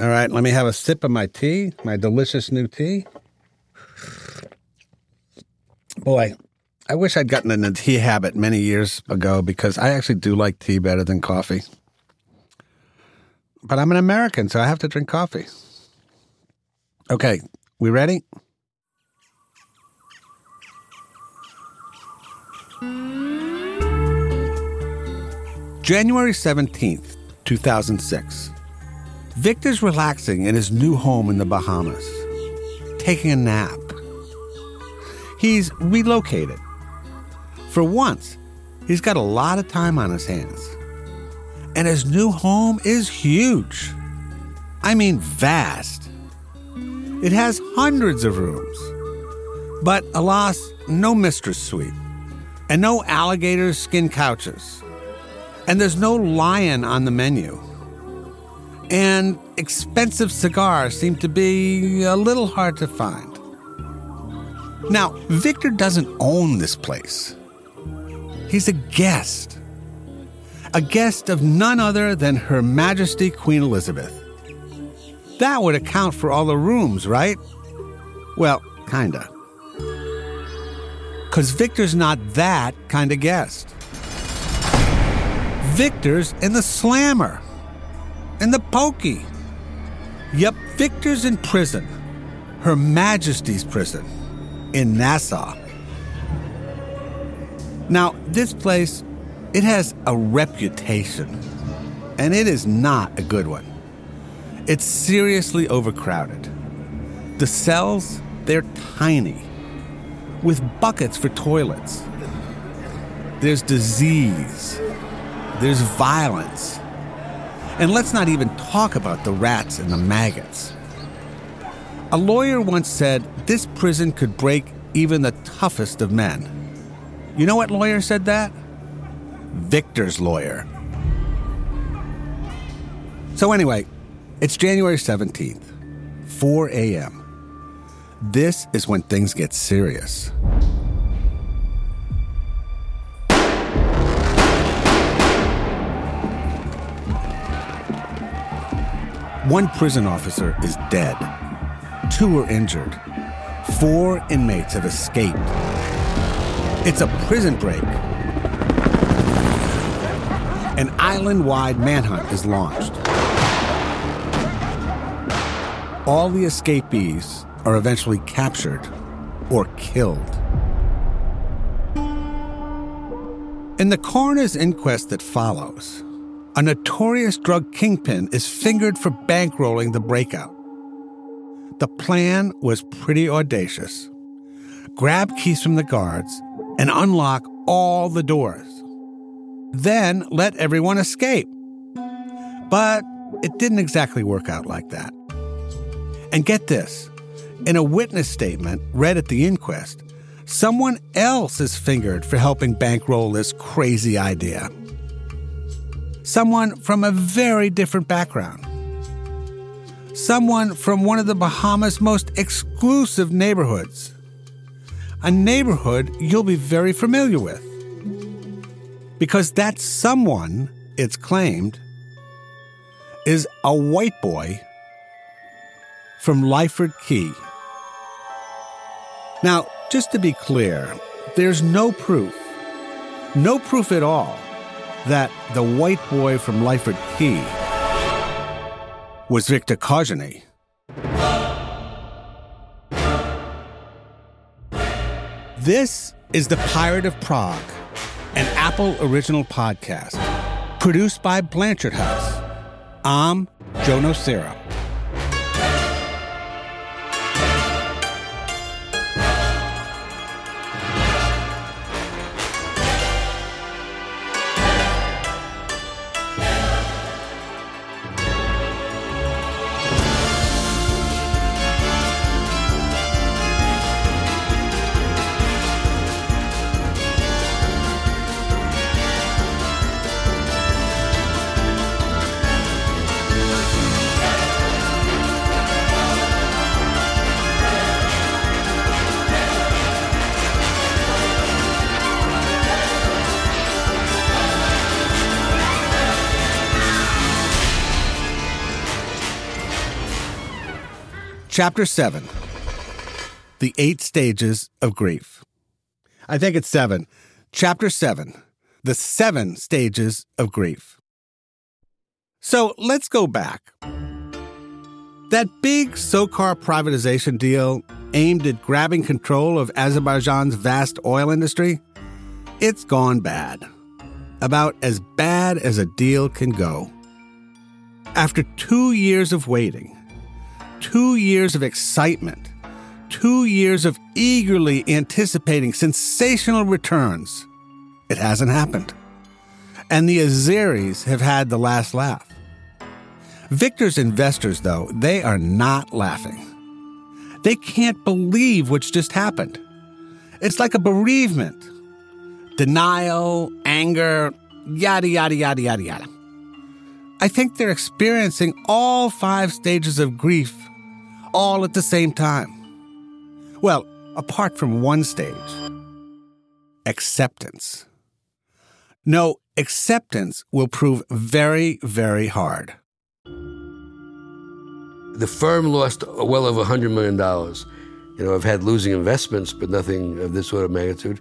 All right, let me have a sip of my tea, my delicious new tea. Boy, I wish I'd gotten in tea habit many years ago because I actually do like tea better than coffee. But I'm an American, so I have to drink coffee. Okay, we ready? January 17th, 2006. Viktor's relaxing in his new home in the Bahamas, taking a nap. He's relocated. For once, he's got a lot of time on his hands. And his new home is huge. I mean, vast. It has hundreds of rooms. But alas, no mistress suite, and no alligator skin couches. And there's no lion on the menu. And expensive cigars seem to be a little hard to find. Now, Viktor doesn't own this place. He's a guest. A guest of none other than Her Majesty Queen Elizabeth. That would account for all the rooms, right? Well, kinda. Because Viktor's not that kind of guest. Viktor's in the slammer, in the pokey. Yep, Viktor's in prison, Her Majesty's prison, in Nassau. Now, this place, it has a reputation, and it is not a good one. It's seriously overcrowded. The cells, they're tiny, with buckets for toilets. There's disease. There's violence. And let's not even talk about the rats and the maggots. A lawyer once said this prison could break even the toughest of men. You know what lawyer said that? Viktor's lawyer. So, anyway, it's January 17th, 4 a.m. This is when things get serious. One prison officer is dead. Two are injured. Four inmates have escaped. It's a prison break. An island wide manhunt is launched. All the escapees are eventually captured or killed. In the coroner's inquest that follows, a notorious drug kingpin is fingered for bankrolling the breakout. The plan was pretty audacious grab keys from the guards and unlock all the doors. Then let everyone escape. But it didn't exactly work out like that. And get this in a witness statement read at the inquest, someone else is fingered for helping bankroll this crazy idea. Someone from a very different background. Someone from one of the Bahamas' most exclusive neighborhoods. A neighborhood you'll be very familiar with. Because that someone, it's claimed, is a white boy from Lyford Cay. Now, just to be clear, there's no proof, no proof at all, that the white boy from Lyford Cay was Viktor Kozeny. This is The Pirate of Prague, an Apple original podcast, produced by Blanchard House. I'm Joe Nocera. Chapter 7 The Eight Stages of Grief. I think it's 7. Chapter 7 The Seven Stages of Grief. So let's go back. That big SOCAR privatization deal aimed at grabbing control of Azerbaijan's vast oil industry, it's gone bad. About as bad as a deal can go. After two years of waiting, two years of excitement, two years of eagerly anticipating sensational returns, it hasn't happened. And the Azeris have had the last laugh. Viktor's investors, though, they are not laughing. They can't believe what's just happened. It's like a bereavement denial, anger, yada, yada, yada, yada, yada. I think they're experiencing all five stages of grief all at the same time. Well, apart from one stage acceptance. No, acceptance will prove very, very hard. The firm lost well over $100 million. You know, I've had losing investments, but nothing of this sort of magnitude.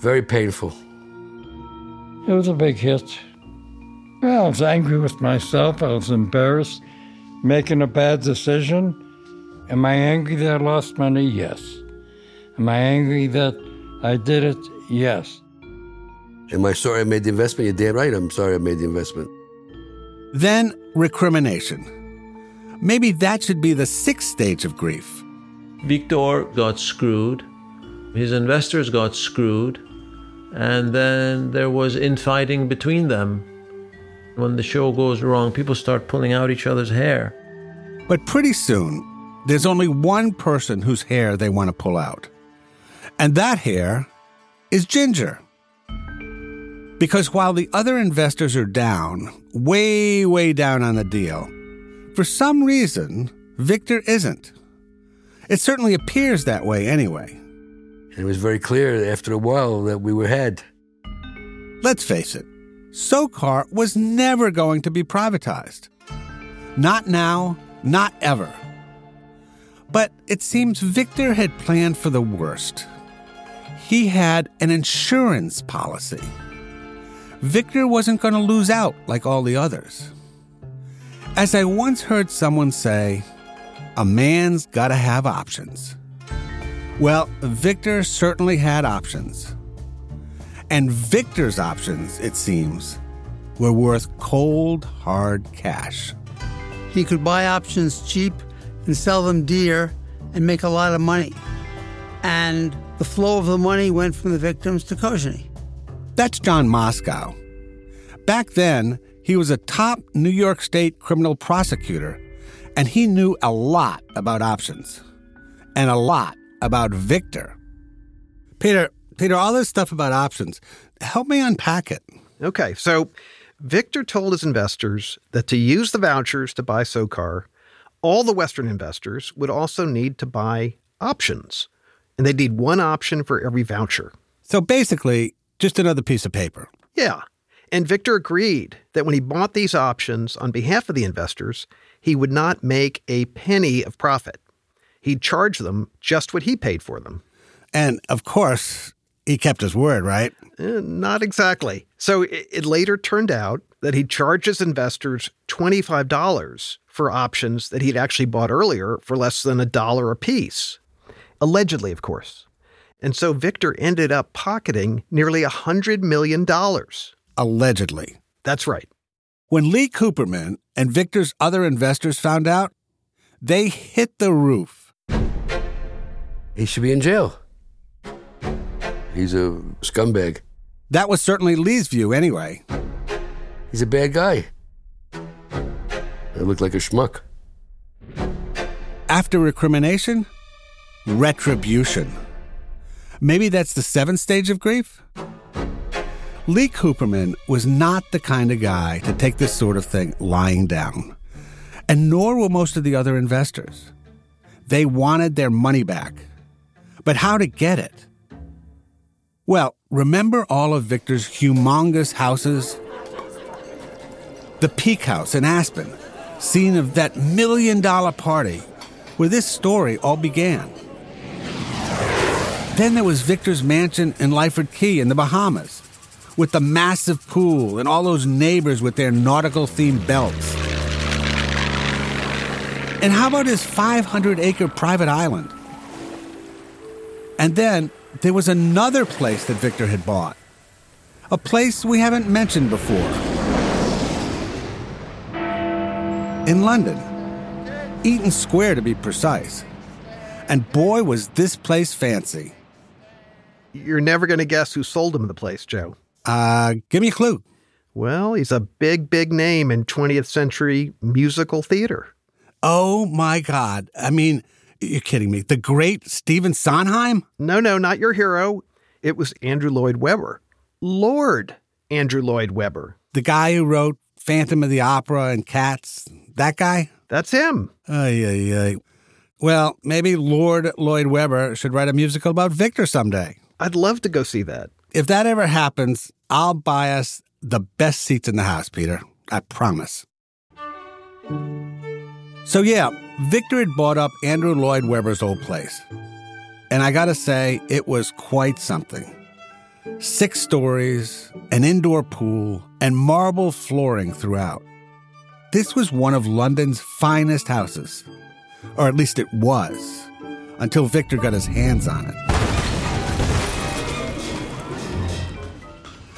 Very painful. It was a big hit. Well, I was angry with myself. I was embarrassed, making a bad decision. Am I angry that I lost money? Yes. Am I angry that I did it? Yes. Am I sorry I made the investment? You're damn right I'm sorry I made the investment. Then recrimination. Maybe that should be the sixth stage of grief. Viktor got screwed. His investors got screwed. And then there was infighting between them. When the show goes wrong, people start pulling out each other's hair. But pretty soon, there's only one person whose hair they want to pull out. And that hair is Ginger. Because while the other investors are down, way, way down on the deal, for some reason, Viktor isn't. It certainly appears that way anyway. It was very clear after a while that we were had. Let's face it, SOCAR was never going to be privatized. Not now, not ever. But it seems Viktor had planned for the worst. He had an insurance policy. Viktor wasn't going to lose out like all the others. As I once heard someone say, a man's got to have options. Well, Viktor certainly had options. And Viktor's options, it seems, were worth cold, hard cash. He could buy options cheap and sell them dear and make a lot of money. And the flow of the money went from the victims to Kozeny. That's John Moscow. Back then, he was a top New York State criminal prosecutor, and he knew a lot about options and a lot about Viktor. Peter, Peter, all this stuff about options, help me unpack it. Okay, so Viktor told his investors that to use the vouchers to buy SOCAR, all the Western investors would also need to buy options, and they'd need one option for every voucher. So basically, just another piece of paper. Yeah. And Viktor agreed that when he bought these options on behalf of the investors, he would not make a penny of profit. He'd charge them just what he paid for them. And of course, he kept his word, right? Eh, not exactly. So it, it later turned out that he charged his investors $25 for options that he'd actually bought earlier for less than a dollar a piece. Allegedly, of course. And so Viktor ended up pocketing nearly $100 million. Allegedly. That's right. When Lee Cooperman and Viktor's other investors found out, they hit the roof. He should be in jail. He's a scumbag. That was certainly Lee's view, anyway. He's a bad guy. I look like a schmuck. After recrimination, retribution. Maybe that's the seventh stage of grief? Lee Cooperman was not the kind of guy to take this sort of thing lying down. And nor were most of the other investors. They wanted their money back. But how to get it? Well, remember all of Viktor's humongous houses? The Peak House in Aspen, scene of that million dollar party where this story all began. Then there was Viktor's mansion in Lyford Cay in the Bahamas, with the massive pool and all those neighbors with their nautical themed belts. And how about his 500 acre private island? And then there was another place that Victor had bought, a place we haven't mentioned before. In London, Eaton Square to be precise. And boy, was this place fancy. You're never going to guess who sold him the place, Joe. Uh, give me a clue. Well, he's a big, big name in 20th century musical theater. Oh my God. I mean, you're kidding me. The great Stephen Sondheim? No, no, not your hero. It was Andrew Lloyd Webber. Lord Andrew Lloyd Webber. The guy who wrote Phantom of the Opera and Cats? That guy? That's him. Ay, ay, ay. Well, maybe Lord Lloyd Webber should write a musical about Viktor someday. I'd love to go see that. If that ever happens, I'll buy us the best seats in the house, Peter. I promise. So, yeah, Viktor had bought up Andrew Lloyd Webber's old place. And I gotta say, it was quite something. Six stories, an indoor pool, and marble flooring throughout. This was one of London's finest houses. Or at least it was, until Viktor got his hands on it.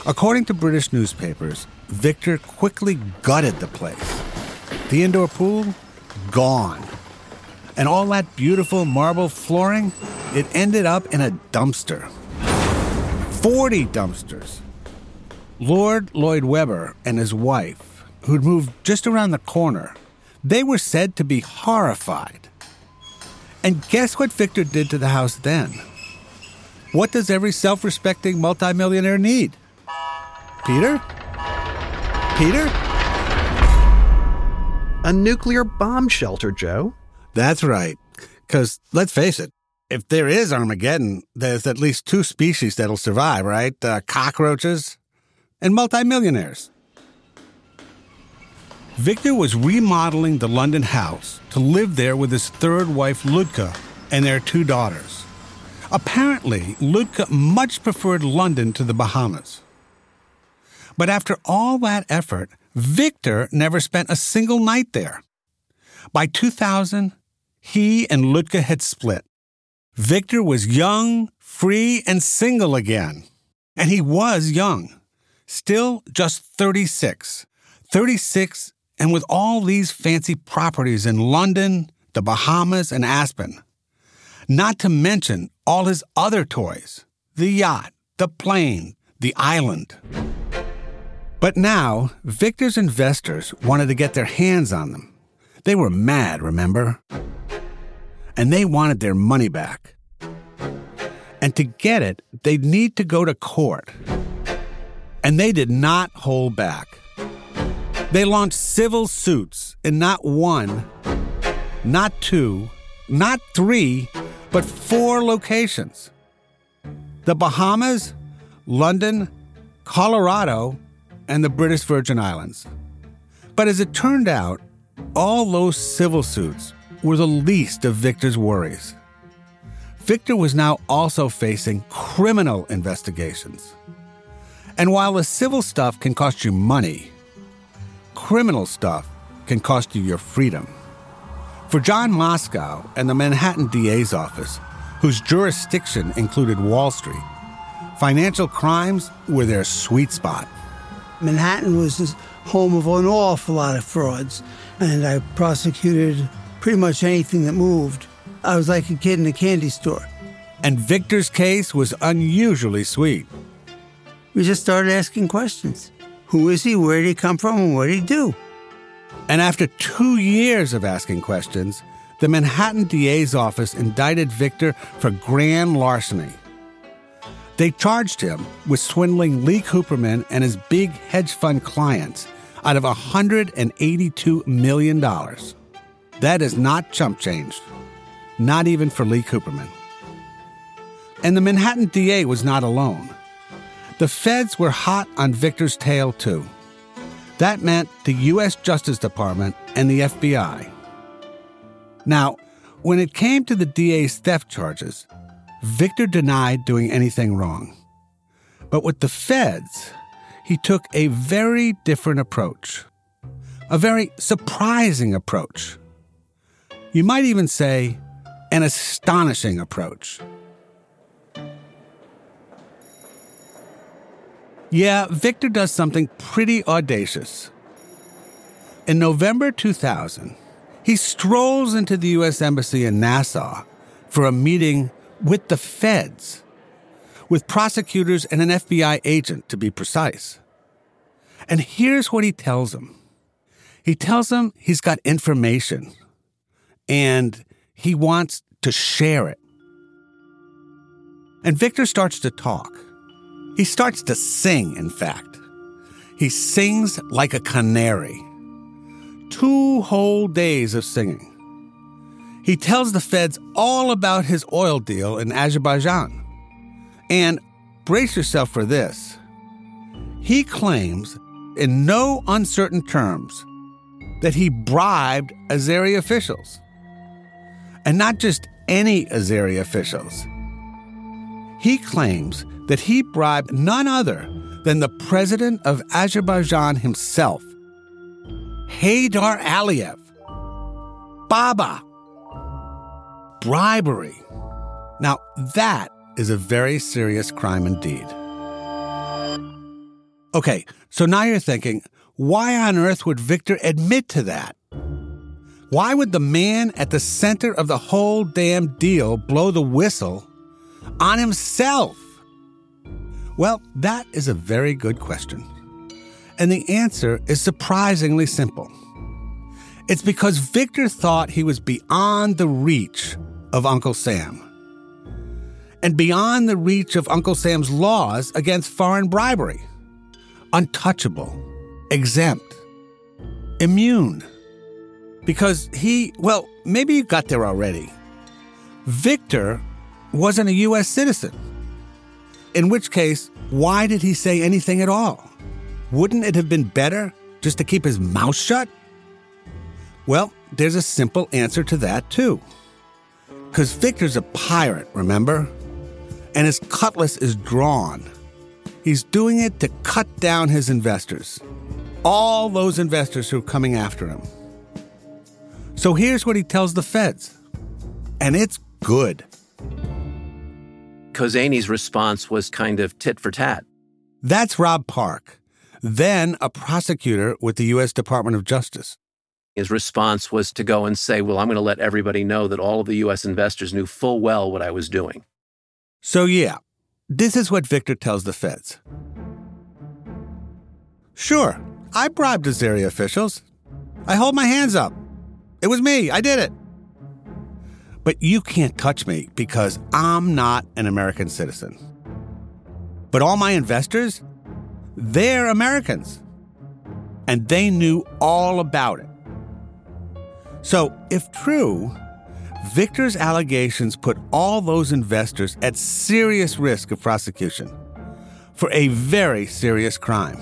According to British newspapers, Viktor quickly gutted the place. The indoor pool, gone. And all that beautiful marble flooring, it ended up in a dumpster. 40 dumpsters. Lord Lloyd Webber and his wife, who'd moved just around the corner, they were said to be horrified. And guess what Viktor did to the house then? What does every self respecting multimillionaire need? Peter? Peter? A nuclear bomb shelter, Joe. That's right. Because let's face it, if there is Armageddon, there's at least two species that'll survive, right? Uh, cockroaches and multimillionaires. Viktor was remodeling the London house to live there with his third wife, Ludka, and their two daughters. Apparently, Ludka much preferred London to the Bahamas. But after all that effort, Viktor never spent a single night there. By 2000, he and Ludka had split. Viktor was young, free, and single again. And he was young, still just 36. 36 and with all these fancy properties in London, the Bahamas, and Aspen. Not to mention all his other toys the yacht, the plane, the island. But now, Viktor's investors wanted to get their hands on them. They were mad, remember? And they wanted their money back. And to get it, they'd need to go to court. And they did not hold back. They launched civil suits in not one, not two, not three, but four locations the Bahamas, London, Colorado, and the British Virgin Islands. But as it turned out, all those civil suits were the least of Viktor's worries. Viktor was now also facing criminal investigations. And while the civil stuff can cost you money, criminal stuff can cost you your freedom. For John Moscow and the Manhattan DA's office, whose jurisdiction included Wall Street, financial crimes were their sweet spot. Manhattan was the home of an awful lot of frauds, and I prosecuted pretty much anything that moved. I was like a kid in a candy store. And Viktor's case was unusually sweet. We just started asking questions. Who is he? Where did he come from? And what did he do? And after two years of asking questions, the Manhattan DA's office indicted Viktor for grand larceny. They charged him with swindling Lee Cooperman and his big hedge fund clients out of $182 million. That is not chump change, not even for Lee Cooperman. And the Manhattan DA was not alone. The feds were hot on Viktor's tail, too. That meant the U.S. Justice Department and the FBI. Now, when it came to the DA's theft charges, Viktor denied doing anything wrong. But with the feds, he took a very different approach, a very surprising approach. You might even say an astonishing approach. Yeah, Viktor does something pretty audacious. In November 2000, he strolls into the U.S. Embassy in Nassau for a meeting with the feds, with prosecutors and an FBI agent, to be precise. And here's what he tells them he tells them he's got information and he wants to share it. And Viktor starts to talk. He starts to sing, in fact. He sings like a canary. Two whole days of singing. He tells the feds all about his oil deal in Azerbaijan. And brace yourself for this. He claims, in no uncertain terms, that he bribed Azeri officials. And not just any Azeri officials. He claims that he bribed none other than the president of Azerbaijan himself, Heydar Aliyev. Baba. Bribery. Now, that is a very serious crime indeed. Okay, so now you're thinking, why on earth would Viktor admit to that? Why would the man at the center of the whole damn deal blow the whistle on himself? Well, that is a very good question. And the answer is surprisingly simple. It's because Viktor thought he was beyond the reach of Uncle Sam and beyond the reach of Uncle Sam's laws against foreign bribery. Untouchable, exempt, immune. Because he, well, maybe you got there already. Viktor wasn't a U.S. citizen. In which case, why did he say anything at all? Wouldn't it have been better just to keep his mouth shut? Well, there's a simple answer to that, too. Because Viktor's a pirate, remember? And his cutlass is drawn. He's doing it to cut down his investors. All those investors who are coming after him. So here's what he tells the feds. And it's good. Kozeny's response was kind of tit for tat. That's Rob Park, then a prosecutor with the U.S. Department of Justice. His response was to go and say, Well, I'm going to let everybody know that all of the U.S. investors knew full well what I was doing. So, yeah, this is what Viktor tells the feds. Sure, I bribed Azeri officials. I hold my hands up. It was me. I did it. But you can't touch me because I'm not an American citizen. But all my investors, they're Americans. And they knew all about it. So, if true, Viktor's allegations put all those investors at serious risk of prosecution for a very serious crime.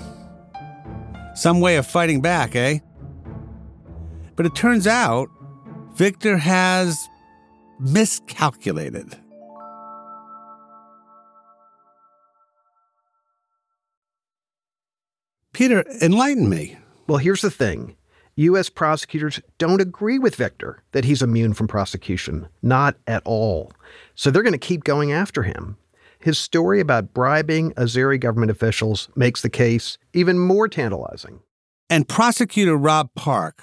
Some way of fighting back, eh? But it turns out Viktor has miscalculated. Peter, enlighten me. Well, here's the thing U.S. prosecutors don't agree with Viktor that he's immune from prosecution. Not at all. So they're going to keep going after him. His story about bribing Azeri government officials makes the case even more tantalizing. And prosecutor Rob Park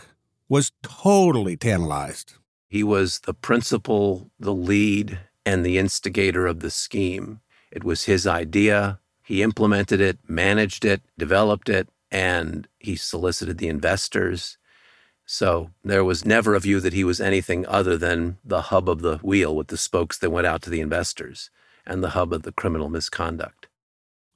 was totally tantalized. He was the principal, the lead, and the instigator of the scheme. It was his idea. He implemented it, managed it, developed it, and he solicited the investors. So there was never a view that he was anything other than the hub of the wheel with the spokes that went out to the investors and the hub of the criminal misconduct.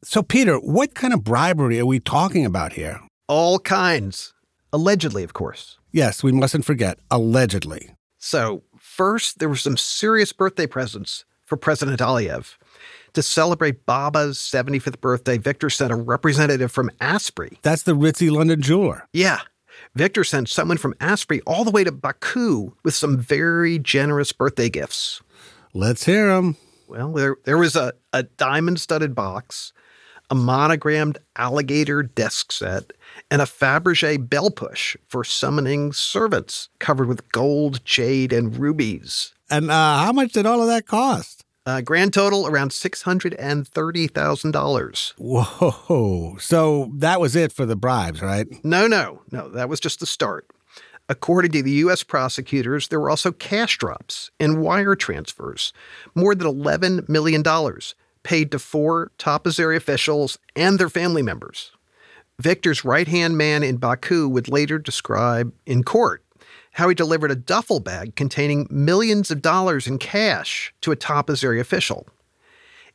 So, Peter, what kind of bribery are we talking about here? All kinds. Allegedly, of course. Yes, we mustn't forget, allegedly. So, first, there were some serious birthday presents for President Aliyev. To celebrate Baba's 75th birthday, Viktor sent a representative from Asprey. That's the ritzy London jeweler. Yeah. Viktor sent someone from Asprey all the way to Baku with some very generous birthday gifts. Let's hear them. Well, there, there was a, a diamond studded box, a monogrammed alligator desk set, and a Fabergé bell push for summoning servants covered with gold, jade, and rubies. And uh, how much did all of that cost? Uh, grand total around $630,000. Whoa. So that was it for the bribes, right? No, no, no. That was just the start. According to the U.S. prosecutors, there were also cash drops and wire transfers, more than $11 million paid to four top Azeri officials and their family members. Viktor's right hand man in Baku would later describe in court how he delivered a duffel bag containing millions of dollars in cash to a top Azeri official.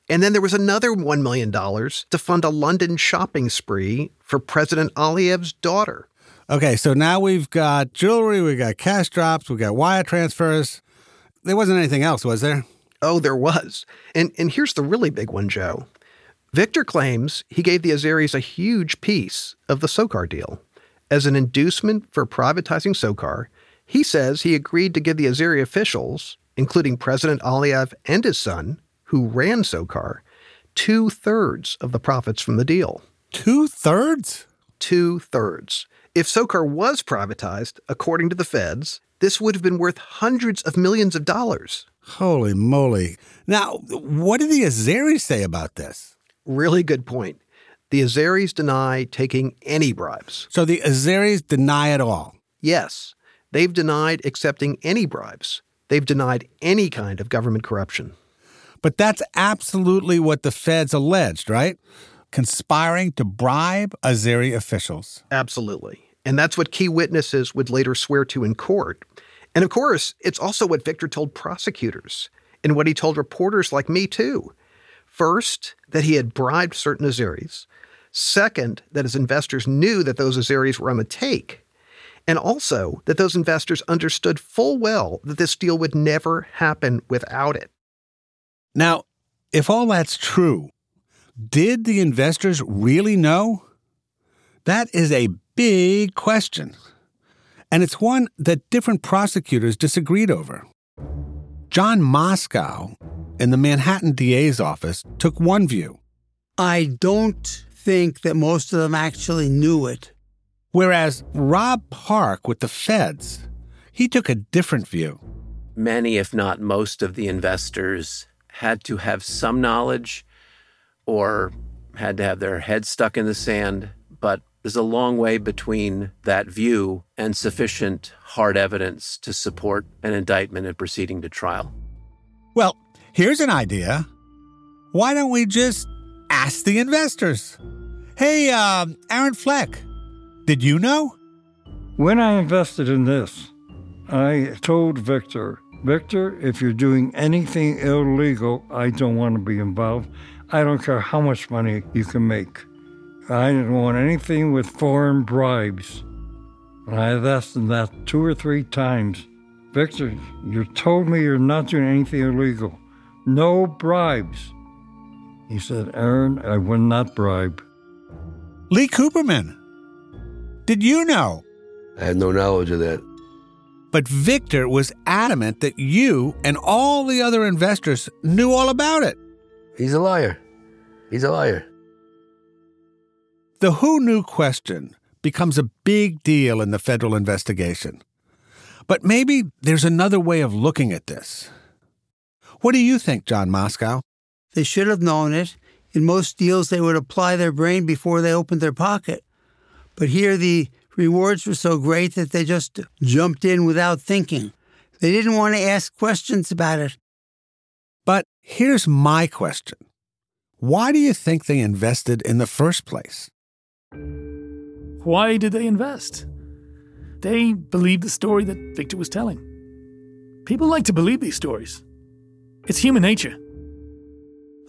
And then there was another $1 million to fund a London shopping spree for President Aliyev's daughter. Okay, so now we've got jewelry, we've got cash drops, we've got wire transfers. There wasn't anything else, was there? Oh, there was. And, and here's the really big one, Joe. Viktor claims he gave the Azeris a huge piece of the SOCAR deal. As an inducement for privatizing SOCAR, he says he agreed to give the Azeri officials, including President Aliyev and his son, who ran SOCAR, two thirds of the profits from the deal. Two thirds? Two thirds. If SOCAR was privatized, according to the feds, this would have been worth hundreds of millions of dollars. Holy moly. Now, what do the Azeris say about this? Really good point. The Azeris deny taking any bribes. So the Azeris deny it all? Yes. They've denied accepting any bribes. They've denied any kind of government corruption. But that's absolutely what the feds alleged, right? Conspiring to bribe Azeri officials. Absolutely. And that's what key witnesses would later swear to in court. And of course, it's also what Viktor told prosecutors and what he told reporters like me, too. First, that he had bribed certain Azeris. Second, that his investors knew that those Azeris were on the take. And also that those investors understood full well that this deal would never happen without it. Now, if all that's true, did the investors really know? That is a big question. And it's one that different prosecutors disagreed over. John Moscow in the Manhattan DA's office took one view. I don't think that most of them actually knew it. Whereas Rob Park with the feds, he took a different view. Many, if not most, of the investors had to have some knowledge or had to have their head stuck in the sand, but there's a long way between that view and sufficient hard evidence to support an indictment and proceeding to trial. Well, here's an idea. Why don't we just ask the investors? Hey, uh, Aaron Fleck, did you know? When I invested in this, I told Viktor, Viktor, if you're doing anything illegal, I don't want to be involved. I don't care how much money you can make. I didn't want anything with foreign bribes. And I asked him that two or three times. Viktor, you told me you're not doing anything illegal. No bribes. He said, Aaron, I will not bribe. Lee Cooperman, did you know? I had no knowledge of that. But Viktor was adamant that you and all the other investors knew all about it. He's a liar. He's a liar. The who knew question becomes a big deal in the federal investigation. But maybe there's another way of looking at this. What do you think, John Moscow? They should have known it. In most deals, they would apply their brain before they opened their pocket. But here, the rewards were so great that they just jumped in without thinking. They didn't want to ask questions about it. But here's my question Why do you think they invested in the first place? Why did they invest? They believed the story that Viktor was telling. People like to believe these stories. It's human nature.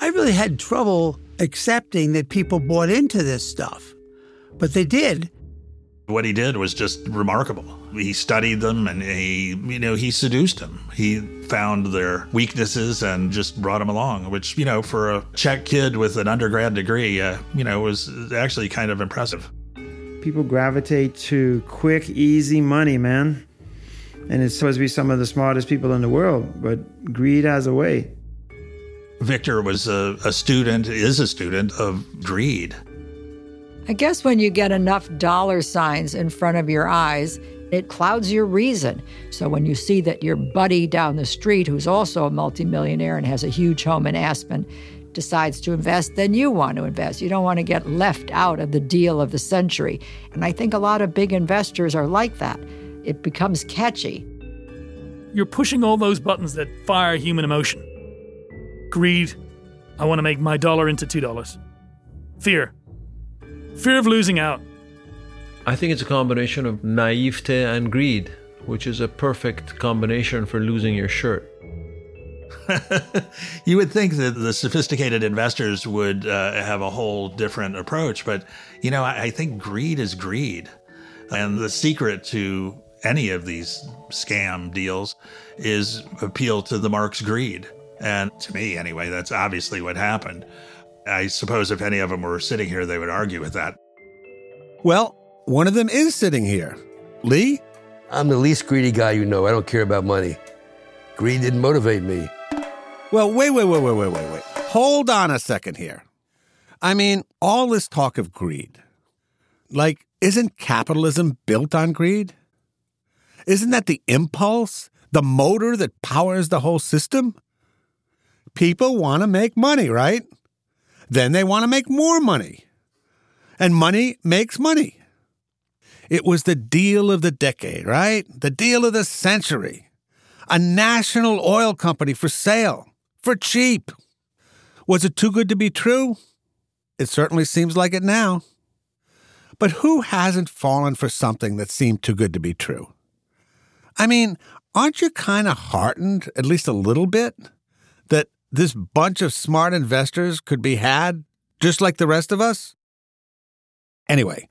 I really had trouble accepting that people bought into this stuff, but they did. What he did was just remarkable. He studied them and he, you know, he seduced them. He found their weaknesses and just brought them along, which, you know, for a Czech kid with an undergrad degree, uh, you know, was actually kind of impressive. People gravitate to quick, easy money, man. And it's supposed to be some of the smartest people in the world, but greed has a way. Viktor was a, a student, is a student of greed. I guess when you get enough dollar signs in front of your eyes, it clouds your reason. So when you see that your buddy down the street, who's also a multimillionaire and has a huge home in Aspen, decides to invest, then you want to invest. You don't want to get left out of the deal of the century. And I think a lot of big investors are like that. It becomes catchy. You're pushing all those buttons that fire human emotion. Greed. I want to make my dollar into $2. Fear. Fear of losing out. I think it's a combination of naivete and greed, which is a perfect combination for losing your shirt. you would think that the sophisticated investors would uh, have a whole different approach, but you know, I, I think greed is greed. And the secret to any of these scam deals is appeal to the mark's greed. And to me, anyway, that's obviously what happened. I suppose if any of them were sitting here, they would argue with that. Well, one of them is sitting here. Lee? I'm the least greedy guy you know. I don't care about money. Greed didn't motivate me. Well, wait, wait, wait, wait, wait, wait, wait. Hold on a second here. I mean, all this talk of greed. Like, isn't capitalism built on greed? Isn't that the impulse, the motor that powers the whole system? People want to make money, right? Then they want to make more money. And money makes money. It was the deal of the decade, right? The deal of the century. A national oil company for sale, for cheap. Was it too good to be true? It certainly seems like it now. But who hasn't fallen for something that seemed too good to be true? I mean, aren't you kind of heartened, at least a little bit, that this bunch of smart investors could be had just like the rest of us? Anyway,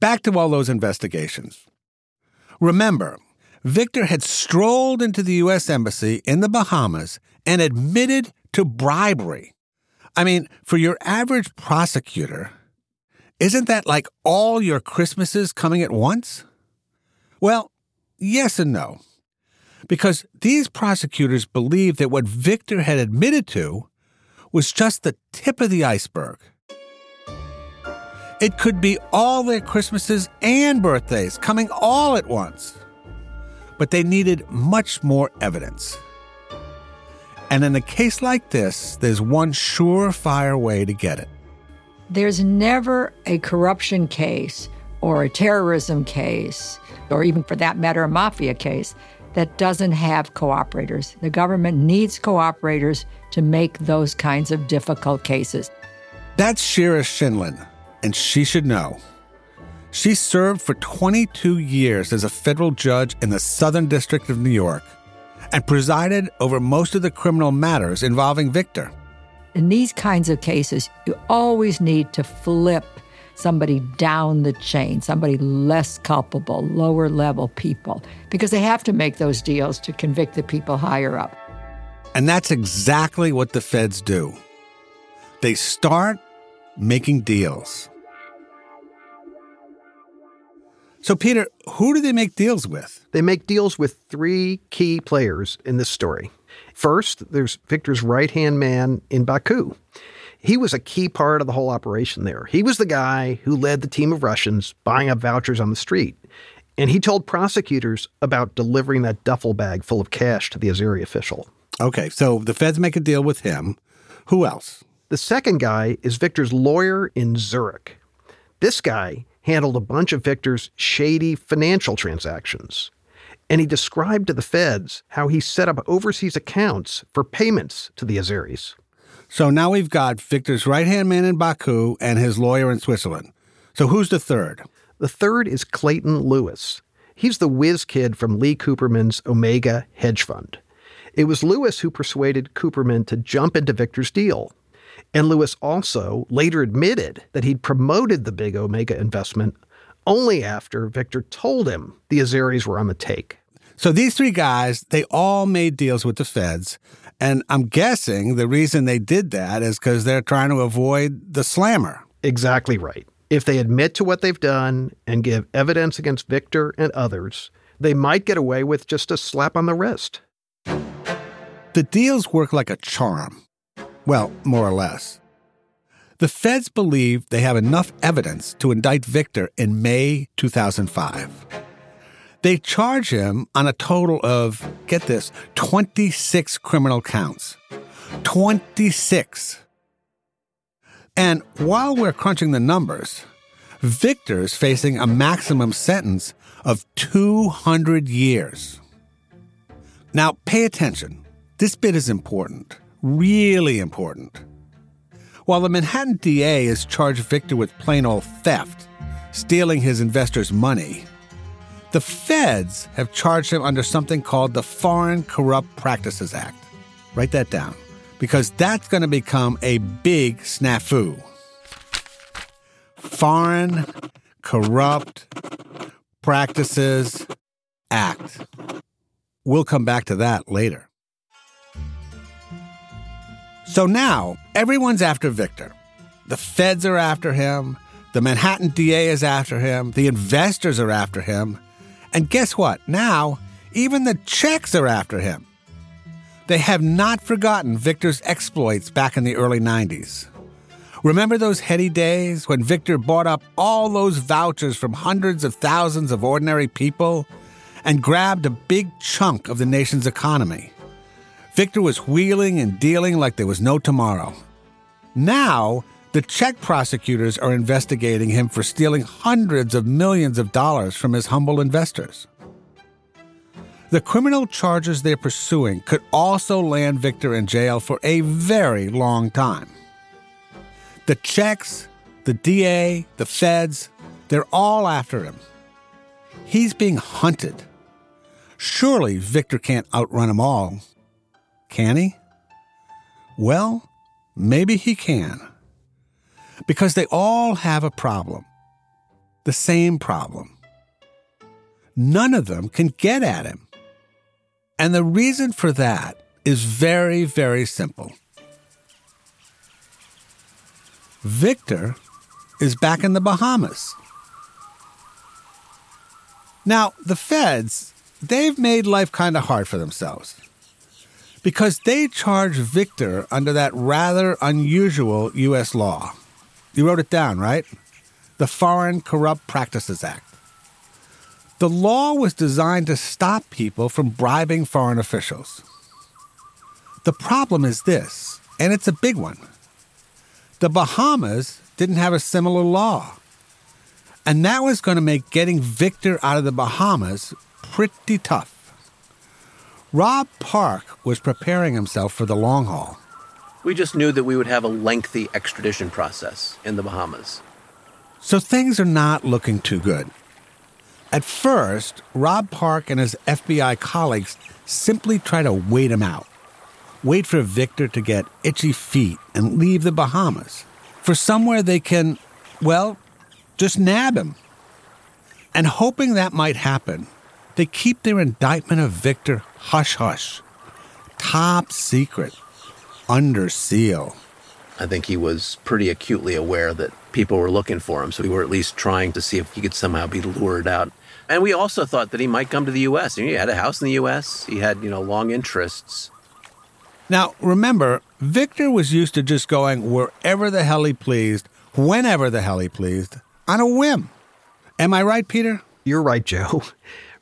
back to all those investigations. Remember, Viktor had strolled into the U.S. Embassy in the Bahamas and admitted to bribery. I mean, for your average prosecutor, isn't that like all your Christmases coming at once? Well, yes and no. Because these prosecutors believed that what Viktor had admitted to was just the tip of the iceberg. It could be all their Christmases and birthdays coming all at once. But they needed much more evidence. And in a case like this, there's one surefire way to get it. There's never a corruption case or a terrorism case, or even for that matter, a mafia case, that doesn't have cooperators. The government needs cooperators to make those kinds of difficult cases. That's Shira Scheindlin, and she should know. She served for 22 years as a federal judge in the Southern District of New York and presided over most of the criminal matters involving Viktor. In these kinds of cases, you always need to flip somebody down the chain, somebody less culpable, lower level people, because they have to make those deals to convict the people higher up. And that's exactly what the feds do. They start making deals. So, Peter, who do they make deals with? They make deals with three key players in this story. First, there's Viktor's right hand man in Baku. He was a key part of the whole operation there. He was the guy who led the team of Russians buying up vouchers on the street. And he told prosecutors about delivering that duffel bag full of cash to the Azeri official. Okay, so the feds make a deal with him. Who else? The second guy is Viktor's lawyer in Zurich. This guy handled a bunch of Viktor's shady financial transactions. And he described to the feds how he set up overseas accounts for payments to the Azeris. So now we've got Viktor's right hand man in Baku and his lawyer in Switzerland. So who's the third? The third is Clayton Lewis. He's the whiz kid from Lee Cooperman's Omega hedge fund. It was Lewis who persuaded Cooperman to jump into Viktor's deal. And Lewis also later admitted that he'd promoted the big Omega investment only after Viktor told him the Azeris were on the take. So these three guys, they all made deals with the feds. And I'm guessing the reason they did that is because they're trying to avoid the slammer. Exactly right. If they admit to what they've done and give evidence against Viktor and others, they might get away with just a slap on the wrist. The deals work like a charm. Well, more or less. The feds believe they have enough evidence to indict Viktor in May 2005. They charge him on a total of, get this, 26 criminal counts. 26. And while we're crunching the numbers, Viktor's facing a maximum sentence of 200 years. Now, pay attention. This bit is important, really important. While the Manhattan DA has charged Viktor with plain old theft, stealing his investors' money, the feds have charged him under something called the Foreign Corrupt Practices Act. Write that down, because that's going to become a big snafu. Foreign Corrupt Practices Act. We'll come back to that later. So now, everyone's after Viktor. The feds are after him, the Manhattan DA is after him, the investors are after him, and guess what? Now, even the Czechs are after him. They have not forgotten Viktor's exploits back in the early 90s. Remember those heady days when Viktor bought up all those vouchers from hundreds of thousands of ordinary people and grabbed a big chunk of the nation's economy? Viktor was wheeling and dealing like there was no tomorrow. Now, the Czech prosecutors are investigating him for stealing hundreds of millions of dollars from his humble investors. The criminal charges they're pursuing could also land Viktor in jail for a very long time. The Czechs, the DA, the feds, they're all after him. He's being hunted. Surely Viktor can't outrun them all. Can he? Well, maybe he can. Because they all have a problem. The same problem. None of them can get at him. And the reason for that is very, very simple. Viktor is back in the Bahamas. Now, the feds, they've made life kind of hard for themselves because they charge Viktor under that rather unusual U.S. law. You wrote it down, right? The Foreign Corrupt Practices Act. The law was designed to stop people from bribing foreign officials. The problem is this, and it's a big one. The Bahamas didn't have a similar law. And that was going to make getting Viktor out of the Bahamas pretty tough. Rob Park was preparing himself for the long haul. We just knew that we would have a lengthy extradition process in the Bahamas. So things are not looking too good. At first, Rob Park and his FBI colleagues simply try to wait him out. Wait for Viktor to get itchy feet and leave the Bahamas for somewhere they can, well, just nab him. And hoping that might happen, they keep their indictment of Viktor hush hush, top secret, under seal. I think he was pretty acutely aware that people were looking for him, so we were at least trying to see if he could somehow be lured out. And we also thought that he might come to the U.S. he had a house in the U.S. He had, you know, long interests. Now, remember, Viktor was used to just going wherever the hell he pleased, whenever the hell he pleased, on a whim. Am I right, Peter? You're right, Joe.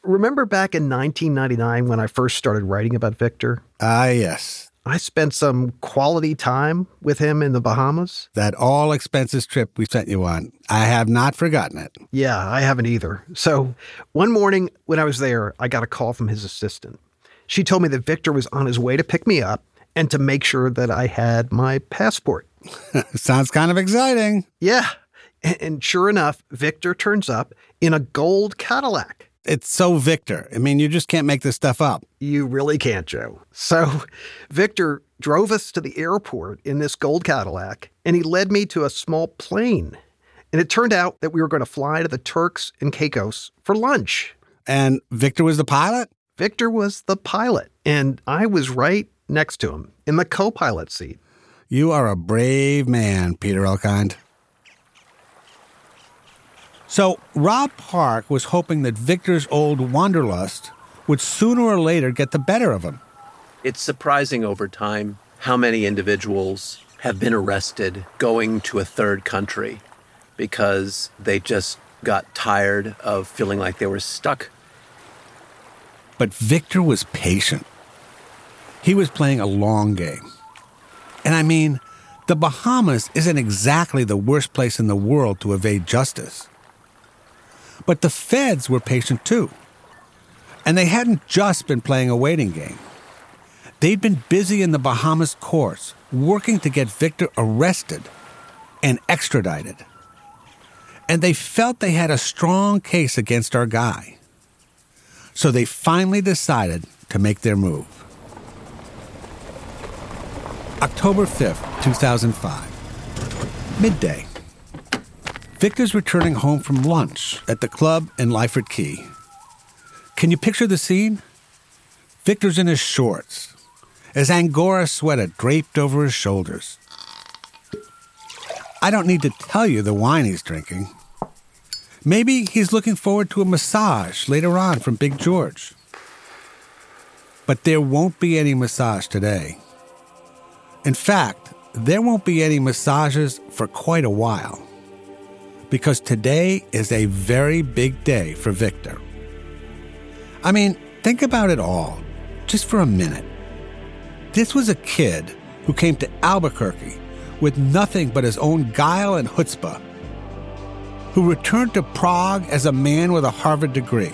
Remember back in 1999 when I first started writing about Viktor? Ah, yes. I spent some quality time with him in the Bahamas. That all expenses trip we sent you on. I have not forgotten it. Yeah, I haven't either. So one morning when I was there, I got a call from his assistant. She told me that Viktor was on his way to pick me up and to make sure that I had my passport. Sounds kind of exciting. Yeah. And sure enough, Viktor turns up in a gold Cadillac. It's so Viktor. I mean, you just can't make this stuff up. You really can't, Joe. So, Viktor drove us to the airport in this gold Cadillac, and he led me to a small plane. And it turned out that we were going to fly to the Turks and Caicos for lunch. And Viktor was the pilot? Viktor was the pilot, and I was right next to him in the co pilot seat. You are a brave man, Peter Elkind. So Rob Park was hoping that Viktor's old wanderlust would sooner or later get the better of him. It's surprising over time how many individuals have been arrested going to a third country because they just got tired of feeling like they were stuck. But Viktor was patient. He was playing a long game. And I mean, the Bahamas isn't exactly the worst place in the world to evade justice. But the feds were patient too. And they hadn't just been playing a waiting game. They'd been busy in the Bahamas courts working to get Viktor arrested and extradited. And they felt they had a strong case against our guy. So they finally decided to make their move. October 5th, 2005. Midday. Viktor's returning home from lunch at the club in Lyford Cay. Can you picture the scene? Viktor's in his shorts, his Angora sweater draped over his shoulders. I don't need to tell you the wine he's drinking. Maybe he's looking forward to a massage later on from Big George. But there won't be any massage today. In fact, there won't be any massages for quite a while. Because today is a very big day for Viktor. I mean, think about it all, just for a minute. This was a kid who came to Albuquerque with nothing but his own guile and chutzpah, who returned to Prague as a man with a Harvard degree.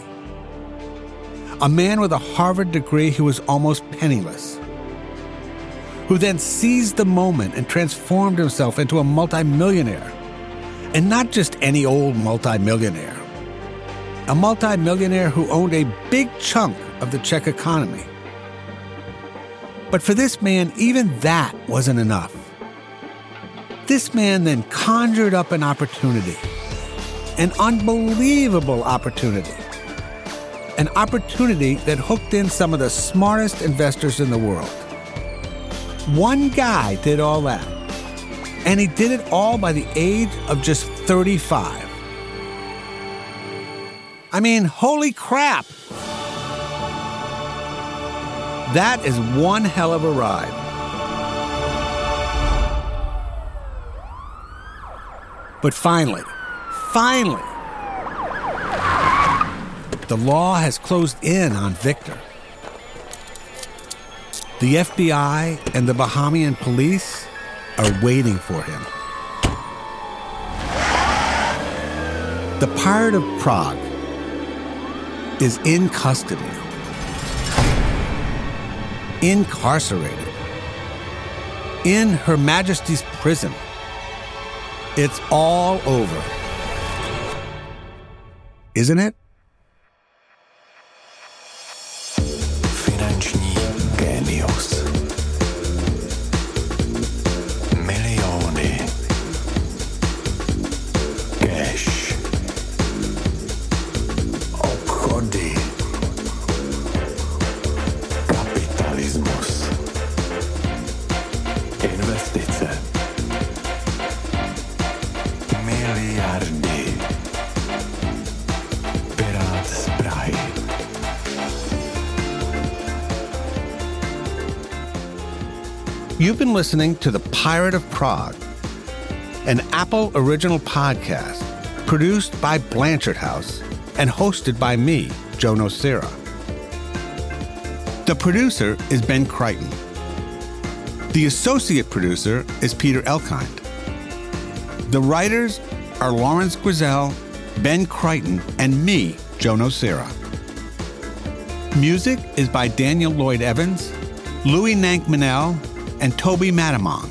A man with a Harvard degree who was almost penniless, who then seized the moment and transformed himself into a multimillionaire. And not just any old multimillionaire, a multimillionaire who owned a big chunk of the Czech economy. But for this man, even that wasn't enough. This man then conjured up an opportunity, an unbelievable opportunity, an opportunity that hooked in some of the smartest investors in the world. One guy did all that, and he did it all by the age of just 35. I mean, holy crap! That is one hell of a ride. But finally, finally, the law has closed in on Viktor. The FBI and the Bahamian police are waiting for him. The Pirate of Prague is in custody, incarcerated, in Her Majesty's prison. It's all over. Isn't it? Listening to The Pirate of Prague, an Apple original podcast produced by Blanchard House and hosted by me, Joe Nocera. The producer is Ben Crichton. The associate producer is Peter Elkind. The writers are Lawrence Grizel, Ben Crichton, and me, Joe Nocera. Music is by Daniel Lloyd Evans, Louis Nank Manel, and Toby Matamong.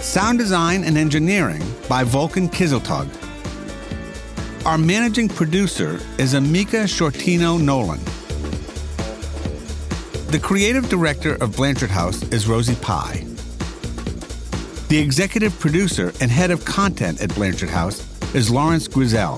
Sound design and engineering by Vulcan Kizeltug. Our managing producer is Amika Shortino Nolan. The creative director of Blanchard House is Rosie Pye. The executive producer and head of content at Blanchard House is Lawrence Grizel.